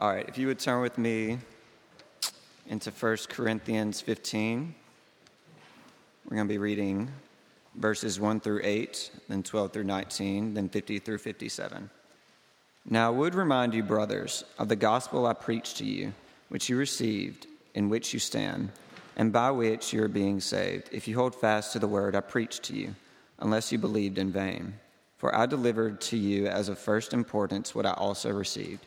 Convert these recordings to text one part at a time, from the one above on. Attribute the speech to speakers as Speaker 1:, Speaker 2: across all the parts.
Speaker 1: All right, if you would turn with me into 1 Corinthians 15, we're going to be reading verses 1 through 8, then 12 through 19, then 50 through 57. Now I would remind you, brothers, of the gospel I preached to you, which you received, in which you stand, and by which you are being saved, if you hold fast to the word I preached to you, unless you believed in vain. For I delivered to you as of first importance what I also received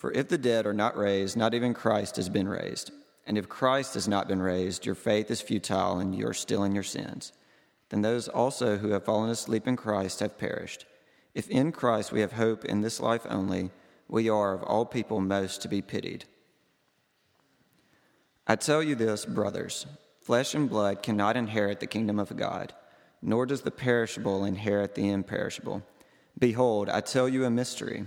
Speaker 1: For if the dead are not raised, not even Christ has been raised. And if Christ has not been raised, your faith is futile and you are still in your sins. Then those also who have fallen asleep in Christ have perished. If in Christ we have hope in this life only, we are of all people most to be pitied. I tell you this, brothers flesh and blood cannot inherit the kingdom of God, nor does the perishable inherit the imperishable. Behold, I tell you a mystery.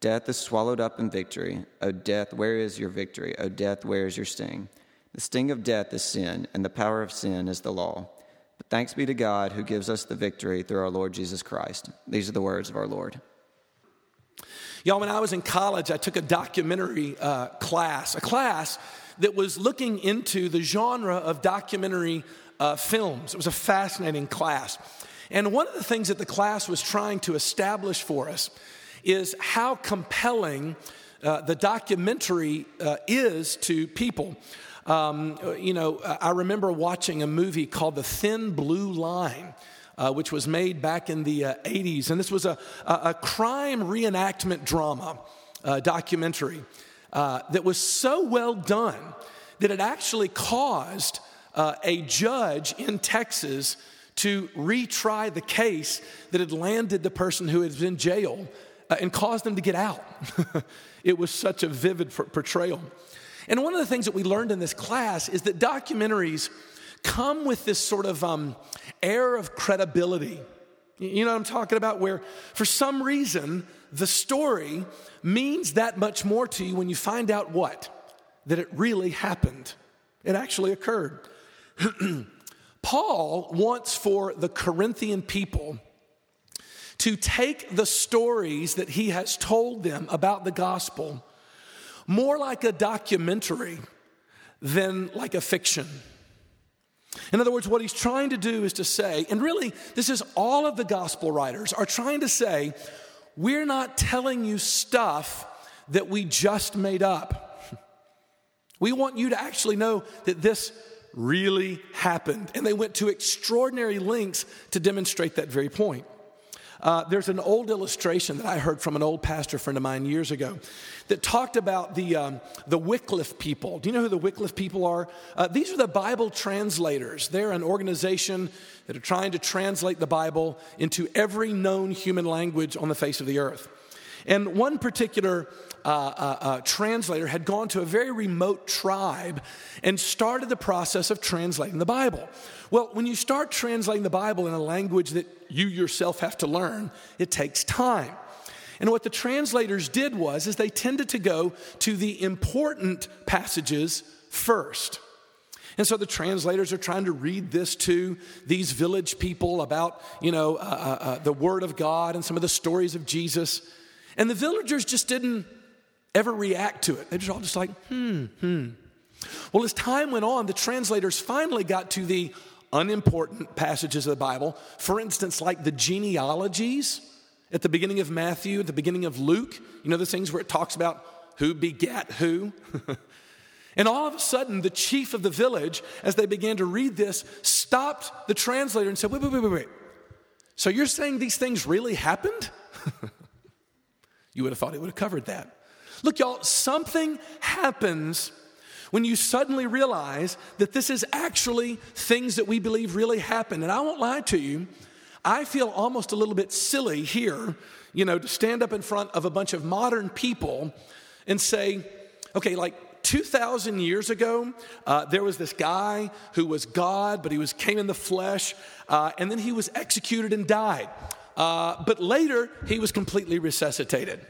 Speaker 1: Death is swallowed up in victory. O death, where is your victory? O death, where is your sting? The sting of death is sin, and the power of sin is the law. But thanks be to God who gives us the victory through our Lord Jesus Christ. These are the words of our Lord.
Speaker 2: Y'all, when I was in college, I took a documentary uh, class, a class that was looking into the genre of documentary uh, films. It was a fascinating class. And one of the things that the class was trying to establish for us is how compelling uh, the documentary uh, is to people. Um, you know, I remember watching a movie called The Thin Blue Line. Uh, which was made back in the 80s. Uh, and this was a, a, a crime reenactment drama uh, documentary uh, that was so well done that it actually caused a judge in Texas to retry the case that had landed the person who had been in jail uh, and caused them to get out. it was such a vivid portrayal. And one of the things that we learned in this class is that documentaries come with this sort of um, air of credibility. You know what I'm talking about? Where for some reason the story means that much more to you when you find out what? That it really happened. It actually occurred. Paul wants for the Corinthian people to take the stories that he has told them about the gospel more like a documentary than like a fiction. In other words, what he's trying to do is to say, and really, this is all of the gospel writers are trying to say, we're not telling you stuff that we just made up. We want you to actually know that this really happened. And they went to extraordinary lengths to demonstrate that very point. Uh, there's an old illustration that I heard from an old pastor friend of mine years ago that talked about the, um, the Wycliffe people. Do you know who the Wycliffe people are? Uh, these are the Bible translators. They're an organization that are trying to translate the Bible into every known human language on the face of the earth. And one particular uh, uh, uh, translator had gone to a very remote tribe and started the process of translating the Bible. Well, when you start translating the Bible in a language that you yourself have to learn, it takes time. And what the translators did was is they tended to go to the important passages first. And so the translators are trying to read this to these village people about, you know, uh, uh, uh, the Word of God and some of the stories of Jesus. And the villagers just didn't ever react to it. They just all just like, hmm, hmm. Well, as time went on, the translators finally got to the unimportant passages of the Bible. For instance, like the genealogies at the beginning of Matthew, at the beginning of Luke. You know, the things where it talks about who begat who. And all of a sudden, the chief of the village, as they began to read this, stopped the translator and said, Wait, wait, wait, wait, wait. So you're saying these things really happened? you would have thought he would have covered that. Look, y'all, something happens when you suddenly realize that this is actually things that we believe really happen. And I won't lie to you, I feel almost a little bit silly here, you know, to stand up in front of a bunch of modern people and say, okay, like 2,000 years ago, uh, there was this guy who was God, but he was came in the flesh, uh, and then he was executed and died. Uh, but later, he was completely resuscitated.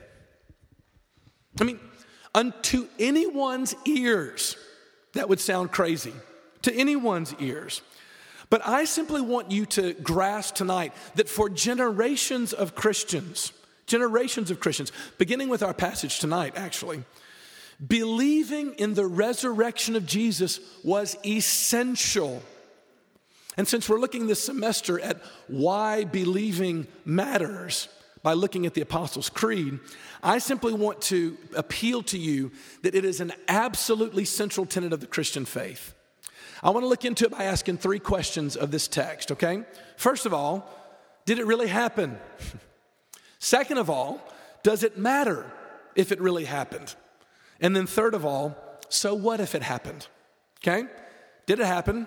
Speaker 2: I mean, unto anyone's ears, that would sound crazy. To anyone's ears. But I simply want you to grasp tonight that for generations of Christians, generations of Christians, beginning with our passage tonight, actually, Believing in the resurrection of Jesus was essential. And since we're looking this semester at why believing matters by looking at the Apostles' Creed, I simply want to appeal to you that it is an absolutely central tenet of the Christian faith. I want to look into it by asking three questions of this text, okay? First of all, did it really happen? Second of all, does it matter if it really happened? And then, third of all, so what if it happened? Okay? Did it happen?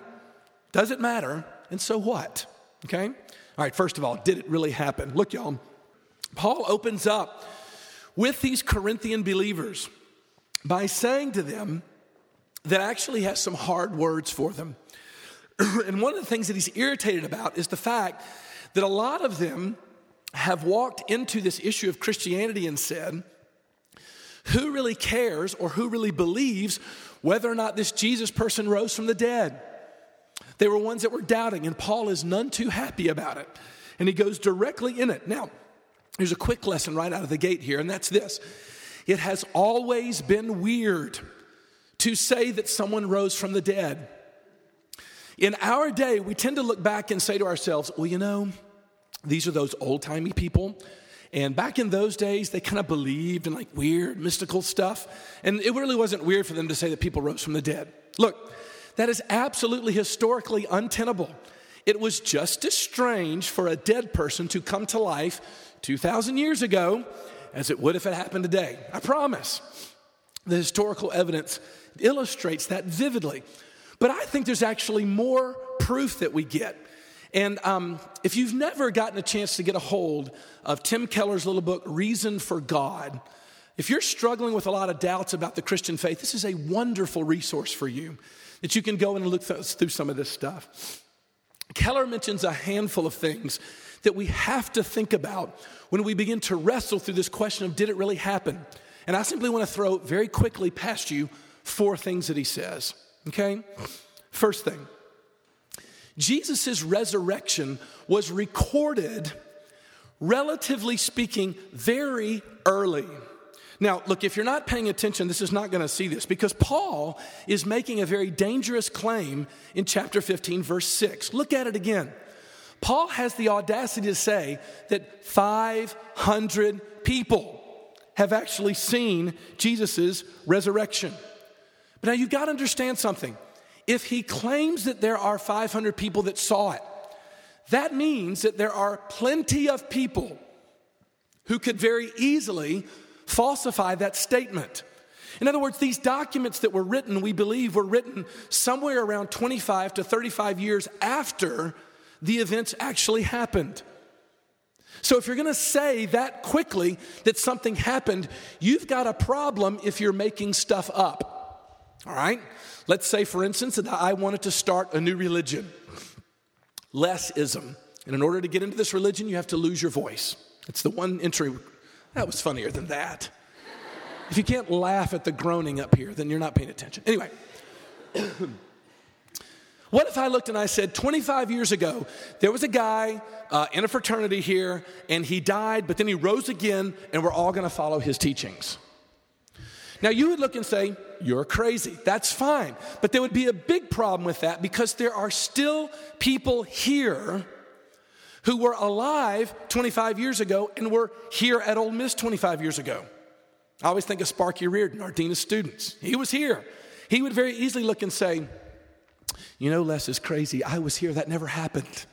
Speaker 2: Does it matter? And so what? Okay? All right, first of all, did it really happen? Look, y'all, Paul opens up with these Corinthian believers by saying to them that actually has some hard words for them. and one of the things that he's irritated about is the fact that a lot of them have walked into this issue of Christianity and said, who really cares or who really believes whether or not this Jesus person rose from the dead? They were ones that were doubting, and Paul is none too happy about it. And he goes directly in it. Now, there's a quick lesson right out of the gate here, and that's this it has always been weird to say that someone rose from the dead. In our day, we tend to look back and say to ourselves, well, you know, these are those old timey people and back in those days, they kind of believed in like weird mystical stuff. And it really wasn't weird for them to say that people rose from the dead. Look, that is absolutely historically untenable. It was just as strange for a dead person to come to life 2,000 years ago as it would if it happened today. I promise. The historical evidence illustrates that vividly. But I think there's actually more proof that we get and um, if you've never gotten a chance to get a hold of Tim Keller's little book, Reason for God, if you're struggling with a lot of doubts about the Christian faith, this is a wonderful resource for you that you can go and look through some of this stuff. Keller mentions a handful of things that we have to think about when we begin to wrestle through this question of did it really happen? And I simply want to throw very quickly past you four things that he says. Okay? First thing, Jesus' resurrection was recorded, relatively speaking, very early. Now, look, if you're not paying attention, this is not going to see this because Paul is making a very dangerous claim in chapter 15, verse 6. Look at it again. Paul has the audacity to say that 500 people have actually seen Jesus' resurrection. But now you've got to understand something if he claims that there are 500 people that saw it, that means that there are plenty of people who could very easily falsify that statement. In other words, these documents that were written, we believe, were written somewhere around 25 to 35 years after the events actually happened. So, if you're gonna say that quickly that something happened, you've got a problem if you're making stuff up. All right? Let's say, for instance, that I wanted to start a new religion, lessism. And in order to get into this religion, you have to lose your voice. It's the one entry. That was funnier than that. If you can't laugh at the groaning up here, then you're not paying attention. Anyway, What if I looked and I said, 25 years ago, there was a guy uh, in a fraternity here, and he died, but then he rose again, and we're all gonna follow his teachings? Now, you would look and say, You're crazy. That's fine. But there would be a big problem with that because there are still people here who were alive 25 years ago and were here at Ole Miss 25 years ago. I always think of Sparky Reardon, our dean of students. He was here. He would very easily look and say, You know, Les is crazy. I was here. That never happened.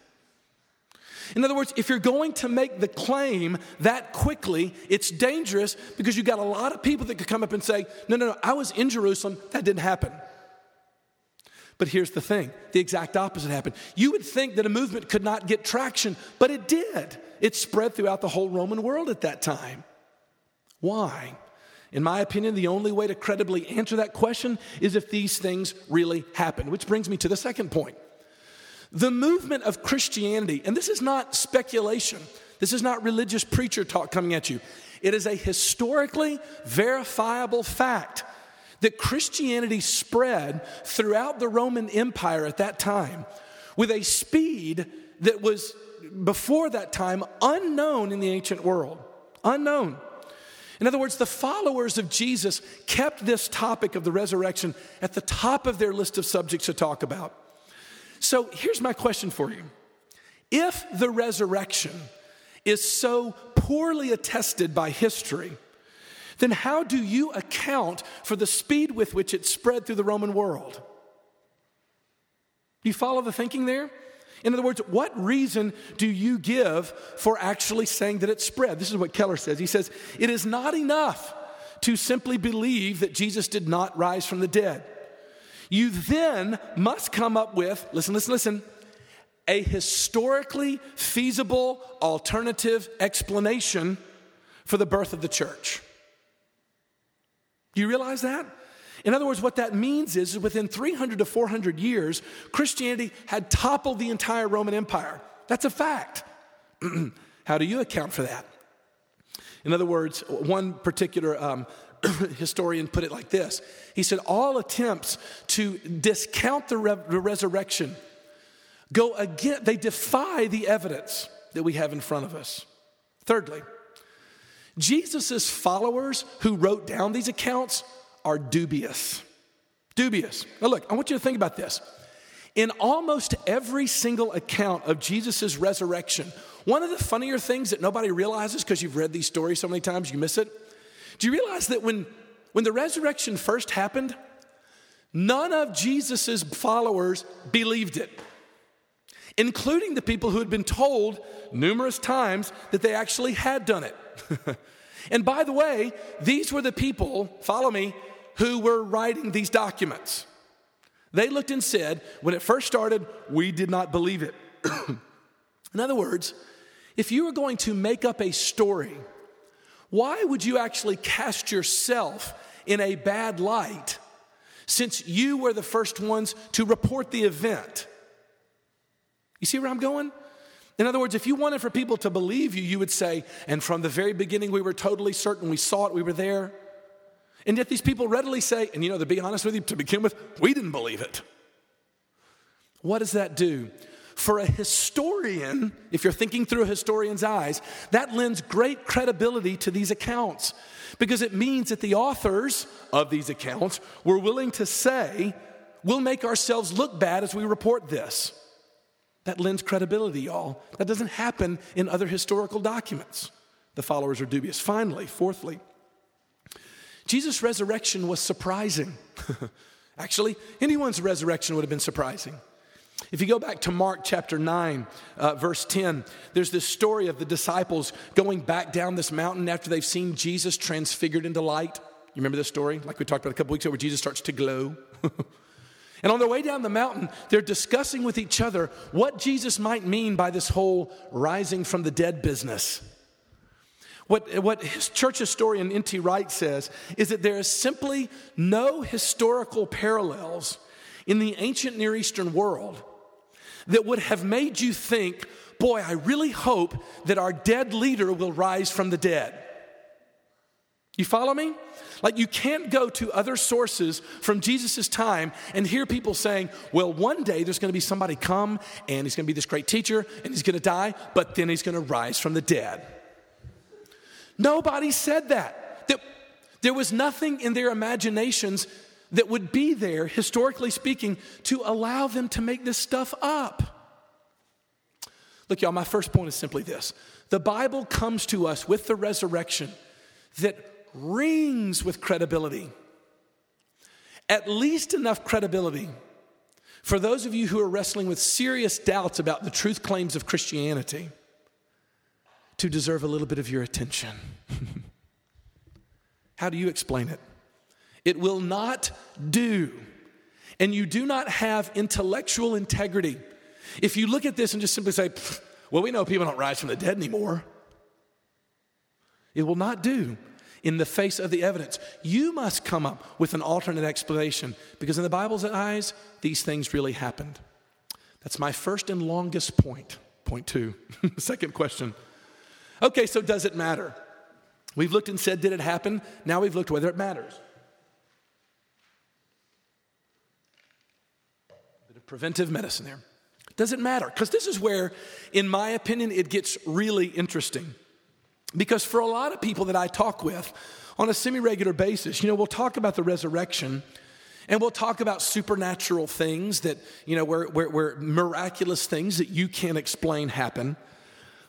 Speaker 2: In other words, if you're going to make the claim that quickly, it's dangerous because you've got a lot of people that could come up and say, No, no, no, I was in Jerusalem. That didn't happen. But here's the thing the exact opposite happened. You would think that a movement could not get traction, but it did. It spread throughout the whole Roman world at that time. Why? In my opinion, the only way to credibly answer that question is if these things really happened, which brings me to the second point. The movement of Christianity, and this is not speculation, this is not religious preacher talk coming at you. It is a historically verifiable fact that Christianity spread throughout the Roman Empire at that time with a speed that was before that time unknown in the ancient world. Unknown. In other words, the followers of Jesus kept this topic of the resurrection at the top of their list of subjects to talk about. So here's my question for you If the resurrection is so poorly attested by history, then how do you account for the speed with which it spread through the Roman world? You follow the thinking there? In other words, what reason do you give for actually saying that it spread? This is what Keller says. He says, It is not enough to simply believe that Jesus did not rise from the dead. You then must come up with, listen, listen, listen, a historically feasible alternative explanation for the birth of the church. Do you realize that? In other words, what that means is within 300 to 400 years, Christianity had toppled the entire Roman Empire. That's a fact. How do you account for that? In other words, one particular um, historian put it like this He said, All attempts to discount the, re- the resurrection go again, they defy the evidence that we have in front of us. Thirdly, Jesus' followers who wrote down these accounts are dubious. Dubious. Now, look, I want you to think about this. In almost every single account of Jesus' resurrection, one of the funnier things that nobody realizes because you've read these stories so many times you miss it. Do you realize that when, when the resurrection first happened, none of Jesus' followers believed it, including the people who had been told numerous times that they actually had done it. and by the way, these were the people, follow me, who were writing these documents. They looked and said, when it first started, we did not believe it. in other words, if you were going to make up a story, why would you actually cast yourself in a bad light since you were the first ones to report the event? You see where I'm going? In other words, if you wanted for people to believe you, you would say, and from the very beginning we were totally certain, we saw it, we were there. And yet these people readily say, and you know, to be honest with you, to begin with, we didn't believe it. What does that do? For a historian, if you're thinking through a historian's eyes, that lends great credibility to these accounts because it means that the authors of these accounts were willing to say, we'll make ourselves look bad as we report this. That lends credibility, y'all. That doesn't happen in other historical documents. The followers are dubious. Finally, fourthly, Jesus' resurrection was surprising. Actually, anyone's resurrection would have been surprising. If you go back to Mark chapter 9, uh, verse 10, there's this story of the disciples going back down this mountain after they've seen Jesus transfigured into light. You remember this story? Like we talked about a couple weeks ago, where Jesus starts to glow. and on their way down the mountain, they're discussing with each other what Jesus might mean by this whole rising from the dead business. What, what church historian N.T. Wright says is that there is simply no historical parallels in the ancient Near Eastern world that would have made you think, boy, I really hope that our dead leader will rise from the dead. You follow me? Like, you can't go to other sources from Jesus' time and hear people saying, well, one day there's gonna be somebody come and he's gonna be this great teacher and he's gonna die, but then he's gonna rise from the dead. Nobody said that. that there was nothing in their imaginations that would be there, historically speaking, to allow them to make this stuff up. Look, y'all, my first point is simply this the Bible comes to us with the resurrection that rings with credibility. At least enough credibility for those of you who are wrestling with serious doubts about the truth claims of Christianity to deserve a little bit of your attention. How do you explain it? It will not do. And you do not have intellectual integrity. If you look at this and just simply say, well, we know people don't rise from the dead anymore, it will not do in the face of the evidence. You must come up with an alternate explanation because, in the Bible's eyes, these things really happened. That's my first and longest point. Point two. Second question. Okay, so does it matter? We've looked and said, did it happen? Now we've looked whether it matters. Bit of preventive medicine there. Does it matter? Because this is where, in my opinion, it gets really interesting. Because for a lot of people that I talk with on a semi regular basis, you know, we'll talk about the resurrection and we'll talk about supernatural things that, you know, where, where, where miraculous things that you can't explain happen.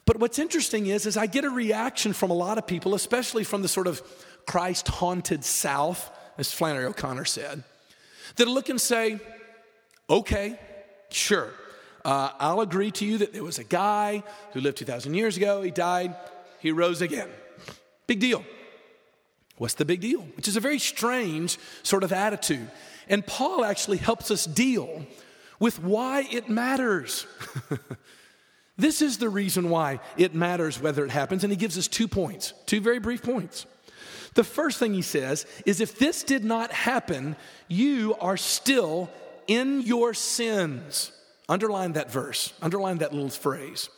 Speaker 2: But what's interesting is, is I get a reaction from a lot of people, especially from the sort of Christ haunted South, as Flannery O'Connor said, that look and say, okay, sure, uh, I'll agree to you that there was a guy who lived 2,000 years ago, he died, he rose again. Big deal. What's the big deal? Which is a very strange sort of attitude. And Paul actually helps us deal with why it matters. This is the reason why it matters whether it happens. And he gives us two points, two very brief points. The first thing he says is if this did not happen, you are still in your sins. Underline that verse, underline that little phrase.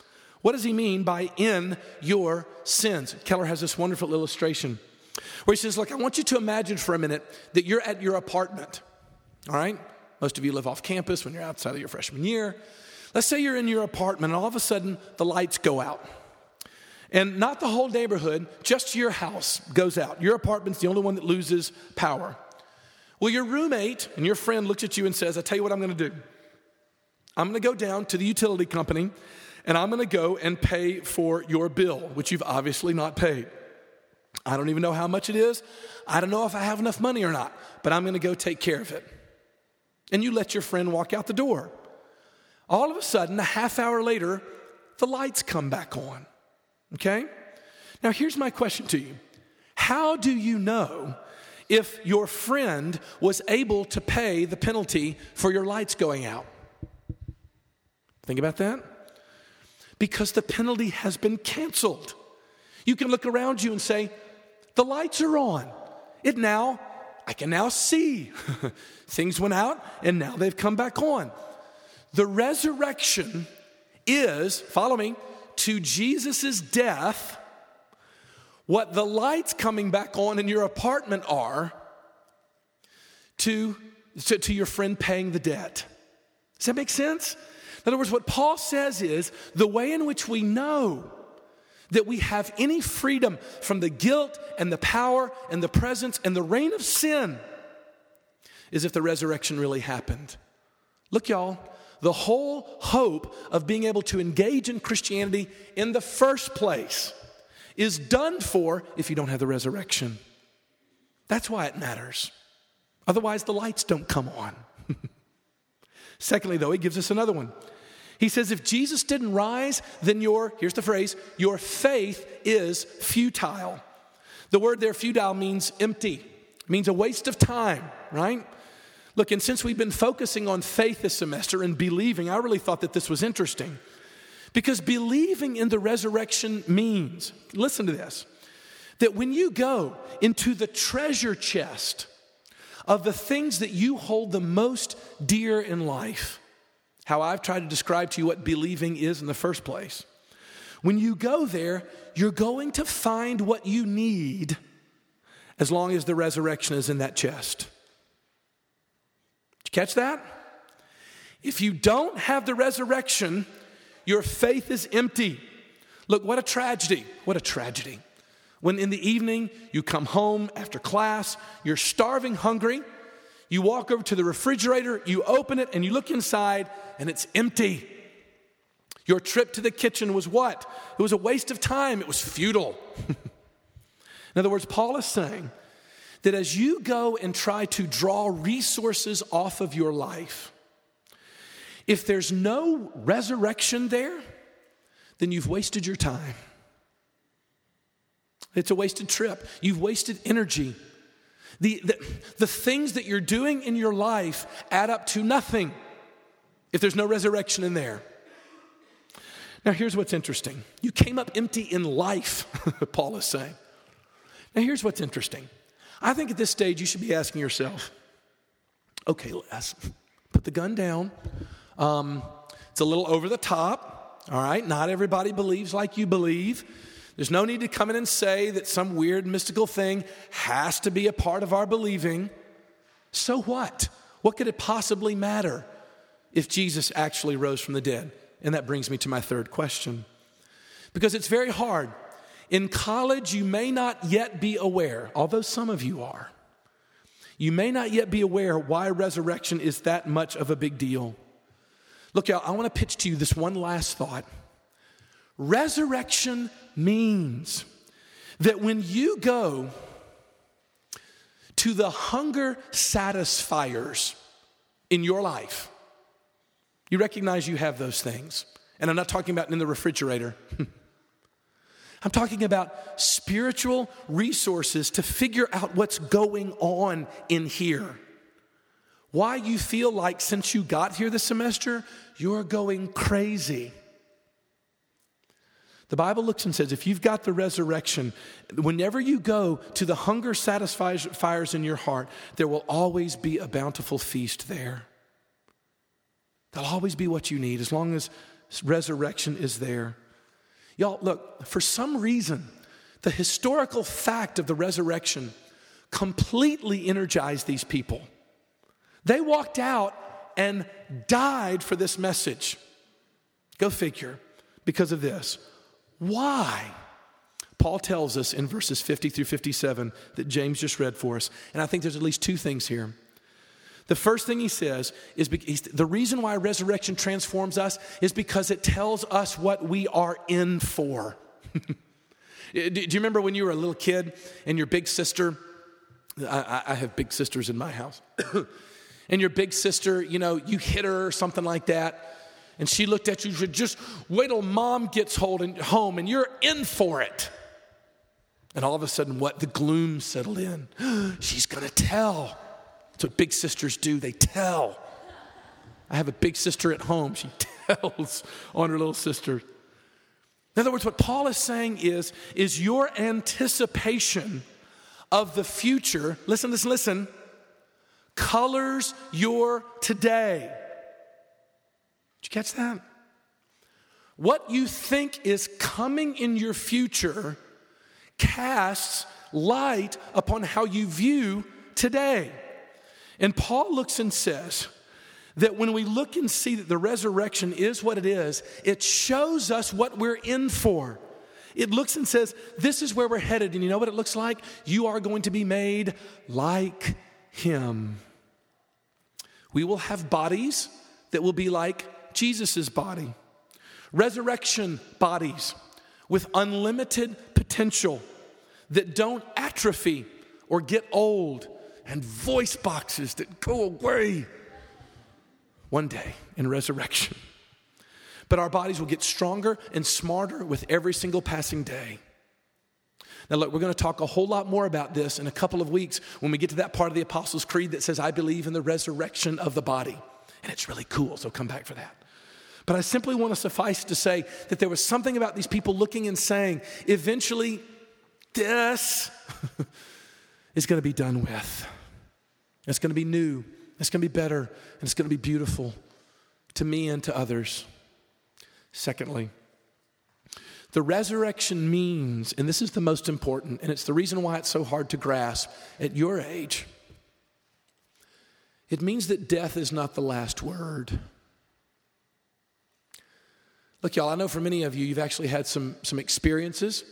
Speaker 2: What does he mean by in your sins? Keller has this wonderful illustration where he says, Look, I want you to imagine for a minute that you're at your apartment, all right? Most of you live off campus when you're outside of your freshman year. Let's say you're in your apartment and all of a sudden the lights go out. And not the whole neighborhood, just your house goes out. Your apartment's the only one that loses power. Well, your roommate and your friend looks at you and says, I tell you what I'm gonna do. I'm gonna go down to the utility company and I'm gonna go and pay for your bill, which you've obviously not paid. I don't even know how much it is. I don't know if I have enough money or not, but I'm gonna go take care of it. And you let your friend walk out the door. All of a sudden, a half hour later, the lights come back on. Okay? Now, here's my question to you How do you know if your friend was able to pay the penalty for your lights going out? Think about that. Because the penalty has been canceled. You can look around you and say, The lights are on. It now, I can now see. Things went out and now they've come back on. The resurrection is, follow me, to Jesus' death, what the lights coming back on in your apartment are to, to, to, your friend paying the debt. Does that make sense? In other words, what Paul says is the way in which we know that we have any freedom from the guilt and the power and the presence and the reign of sin is if the resurrection really happened. Look, y'all, the whole hope of being able to engage in Christianity in the first place is done for if you don't have the resurrection. That's why it matters. Otherwise, the lights don't come on. Secondly, though, he gives us another one. He says, if Jesus didn't rise, then your, here's the phrase, your faith is futile. The word there, futile, means empty, means a waste of time, right? Look, and since we've been focusing on faith this semester and believing, I really thought that this was interesting. Because believing in the resurrection means, listen to this, that when you go into the treasure chest of the things that you hold the most dear in life, how I've tried to describe to you what believing is in the first place, when you go there, you're going to find what you need as long as the resurrection is in that chest. Did you catch that? If you don't have the resurrection, your faith is empty. Look, what a tragedy. What a tragedy. When in the evening you come home after class, you're starving hungry, you walk over to the refrigerator, you open it, and you look inside, and it's empty. Your trip to the kitchen was what? It was a waste of time, it was futile. in other words, Paul is saying that as you go and try to draw resources off of your life, if there's no resurrection there, then you've wasted your time. It's a wasted trip. You've wasted energy. The, the, the, things that you're doing in your life add up to nothing if there's no resurrection in there. Now, here's what's interesting. You came up empty in life, Paul is saying. Now, here's what's interesting. I think at this stage you should be asking yourself, okay, Les, put the gun down. Um, it's a little over the top, all right? Not everybody believes like you believe. There's no need to come in and say that some weird mystical thing has to be a part of our believing. So what? What could it possibly matter if Jesus actually rose from the dead? And that brings me to my third question. Because it's very hard. In college, you may not yet be aware, although some of you are, you may not yet be aware why resurrection is that much of a big deal. Look, y'all, I want to pitch to you this one last thought. Resurrection means that when you go to the hunger satisfiers in your life, you recognize you have those things. And I'm not talking about in the refrigerator. I'm talking about spiritual resources to figure out what's going on in here. Why you feel like since you got here this semester, you're going crazy. The Bible looks and says if you've got the resurrection, whenever you go to the hunger satisfies fires in your heart, there will always be a bountiful feast there. There'll always be what you need as long as resurrection is there. Y'all, look, for some reason, the historical fact of the resurrection completely energized these people. They walked out and died for this message. Go figure, because of this. Why? Paul tells us in verses 50 through 57 that James just read for us. And I think there's at least two things here. The first thing he says is the reason why resurrection transforms us is because it tells us what we are in for. Eh, do you remember when you were a little kid and your big sister? I, I have big sisters in my house. and your big sister, you know, you hit her or something like that. And she looked at you, she said, just wait till mom gets home and you're in for it. And all of a sudden, what? The gloom settled in. She's gonna tell. That's what big sisters do, they tell. I have a big sister at home, she tells on her little sister. In other words, what Paul is saying is, is your anticipation of the future, listen, listen, listen, colors your today. Did you catch that? What you think is coming in your future casts light upon how you view today. And Paul looks and says that when we look and see that the resurrection is what it is, it shows us what we're in for. It looks and says, This is where we're headed. And you know what it looks like? You are going to be made like Him. We will have bodies that will be like Jesus' body, resurrection bodies with unlimited potential that don't atrophy or get old and voice boxes that go away one day in resurrection. But our bodies will get stronger and smarter with every single passing day. Now, look, we're going to talk a whole lot more about this in a couple of weeks when we get to that part of the Apostles' Creed that says, I believe in the resurrection of the body. And it's really cool, so come back for that. But I simply want to suffice to say that there was something about these people looking and saying, eventually, this is going to be done with. It's going to be new, it's going to be better, and it's going to be beautiful to me and to others. Secondly, The resurrection means, and this is the most important, and it's the reason why it's so hard to grasp at your age. It means that death is not the last word. Look, y'all, I know for many of you, you've actually had some, some experiences.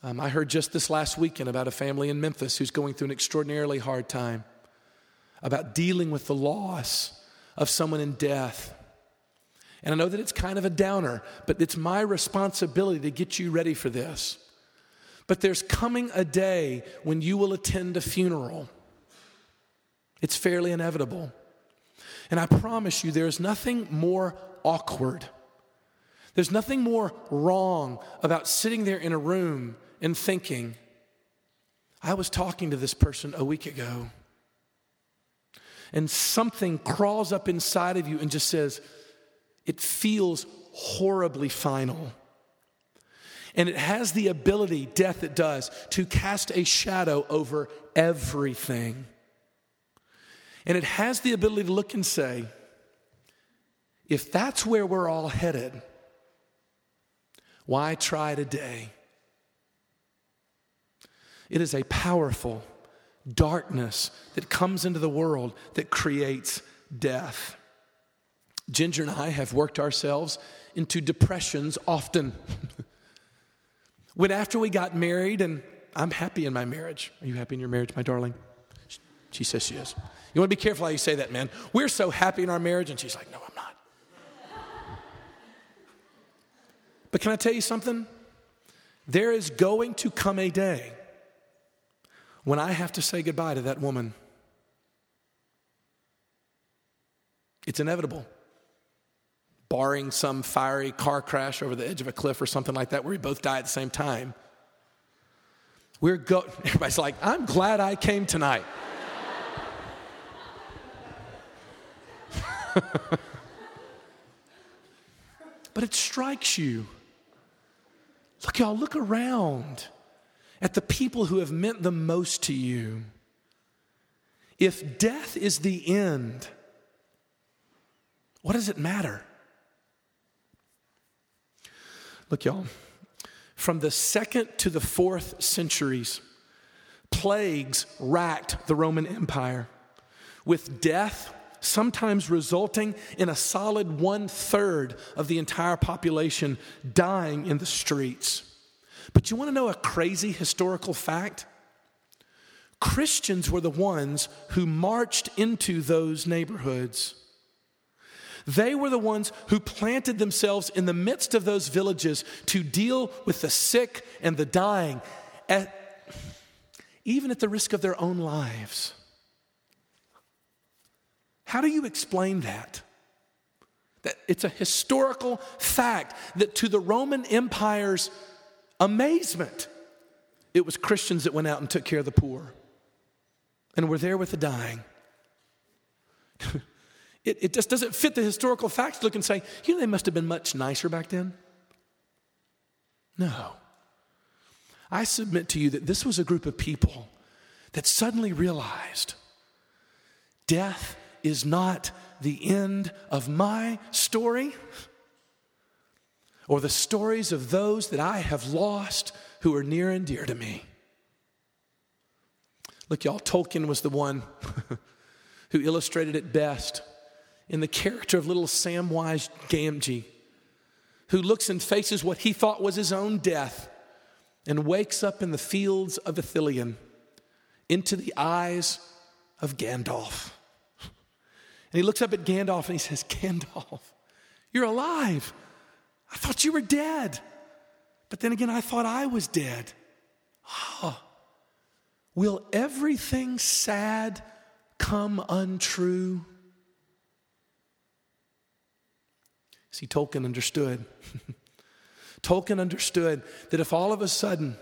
Speaker 2: Um, I heard just this last weekend about a family in Memphis who's going through an extraordinarily hard time, about dealing with the loss of someone in death. And I know that it's kind of a downer, but it's my responsibility to get you ready for this. But there's coming a day when you will attend a funeral. It's fairly inevitable. And I promise you, there is nothing more awkward there's nothing more wrong about sitting there in a room and thinking, I was talking to this person a week ago, and something crawls up inside of you and just says, it feels horribly final. And it has the ability, death it does, to cast a shadow over everything. And it has the ability to look and say, if that's where we're all headed, why try today? It is a powerful darkness that comes into the world that creates death. Ginger and I have worked ourselves into depressions often. when after we got married, and I'm happy in my marriage. Are you happy in your marriage, my darling? She says she is. You want to be careful how you say that, man. We're so happy in our marriage, and she's like, no, But can I tell you something? There is going to come a day when I have to say goodbye to that woman. It's inevitable. Barring some fiery car crash over the edge of a cliff or something like that where we both die at the same time. We're go everybody's like, I'm glad I came tonight. but it strikes you Look, y'all, look around at the people who have meant the most to you. If death is the end, what does it matter? Look, y'all, from the second to the fourth centuries, plagues racked the Roman Empire with death sometimes resulting in a solid one third of the entire population dying in the streets. But you want to know a crazy historical fact? Christians were the ones who marched into those neighborhoods. They were the ones who planted themselves in the midst of those villages to deal with the sick and the dying, at, even at the risk of their own lives. How do you explain that? That it's a historical fact that to the Roman Empire's amazement, it was Christians that went out and took care of the poor and were there with the dying. it, it just doesn't fit the historical facts look and say, you know, they must have been much nicer back then. No. I submit to you that this was a group of people that suddenly realized death is not the end of my story or the stories of those that I have lost who are near and dear to me. Look, y'all, Tolkien was the one who illustrated it best in the character of little Samwise Gamgee, who looks and faces what he thought was his own death and wakes up in the fields of Ithilien into the eyes of Gandalf. And he looks up at Gandalf and he says, Gandalf, you're alive. I thought you were dead. But then again, I thought I was dead. Oh, will everything sad come untrue? See, Tolkien understood. Tolkien understood that if all of a sudden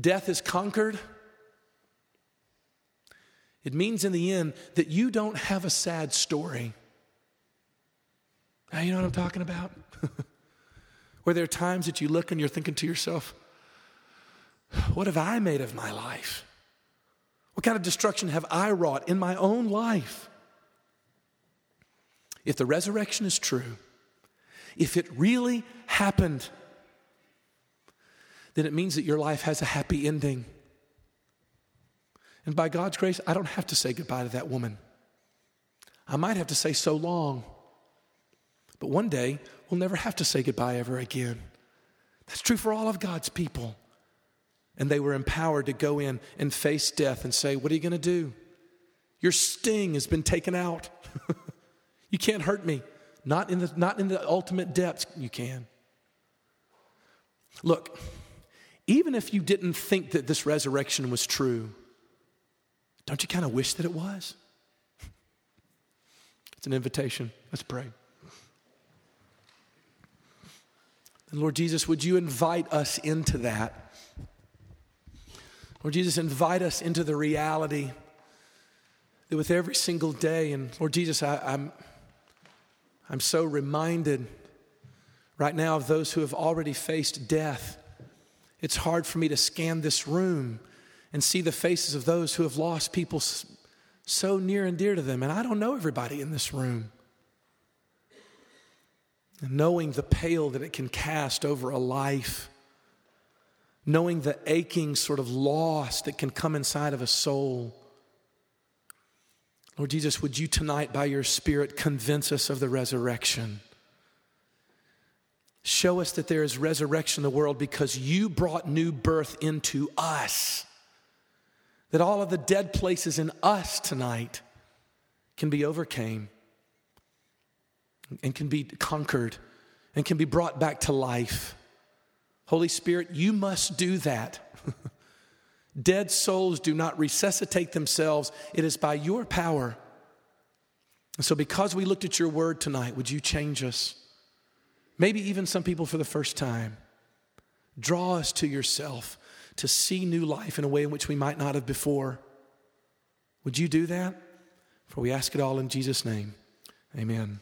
Speaker 2: death is conquered, it means in the end that you don't have a sad story. Now, you know what I'm talking about? Where there are times that you look and you're thinking to yourself, what have I made of my life? What kind of destruction have I wrought in my own life? If the resurrection is true, if it really happened, then it means that your life has a happy ending. And by God's grace, I don't have to say goodbye to that woman. I might have to say so long. But one day, we'll never have to say goodbye ever again. That's true for all of God's people. And they were empowered to go in and face death and say, What are you going to do? Your sting has been taken out. you can't hurt me. Not in, the, not in the ultimate depths, you can. Look, even if you didn't think that this resurrection was true, don't you kind of wish that it was? It's an invitation. Let's pray. And Lord Jesus, would you invite us into that? Lord Jesus, invite us into the reality that with every single day, and Lord Jesus, I, I'm, I'm so reminded right now of those who have already faced death. It's hard for me to scan this room and see the faces of those who have lost people so near and dear to them. And I don't know everybody in this room. And knowing the pale that it can cast over a life, knowing the aching sort of loss that can come inside of a soul. Lord Jesus, would you tonight, by your Spirit, convince us of the resurrection? Show us that there is resurrection in the world because you brought new birth into us. That all of the dead places in us tonight can be overcame and can be conquered and can be brought back to life. Holy Spirit, you must do that. Dead souls do not resuscitate themselves, it is by your power. And so, because we looked at your word tonight, would you change us? Maybe even some people for the first time. Draw us to yourself to see new life in a way in which we might not have before. Would you do that? For we ask it all in Jesus' name. Amen.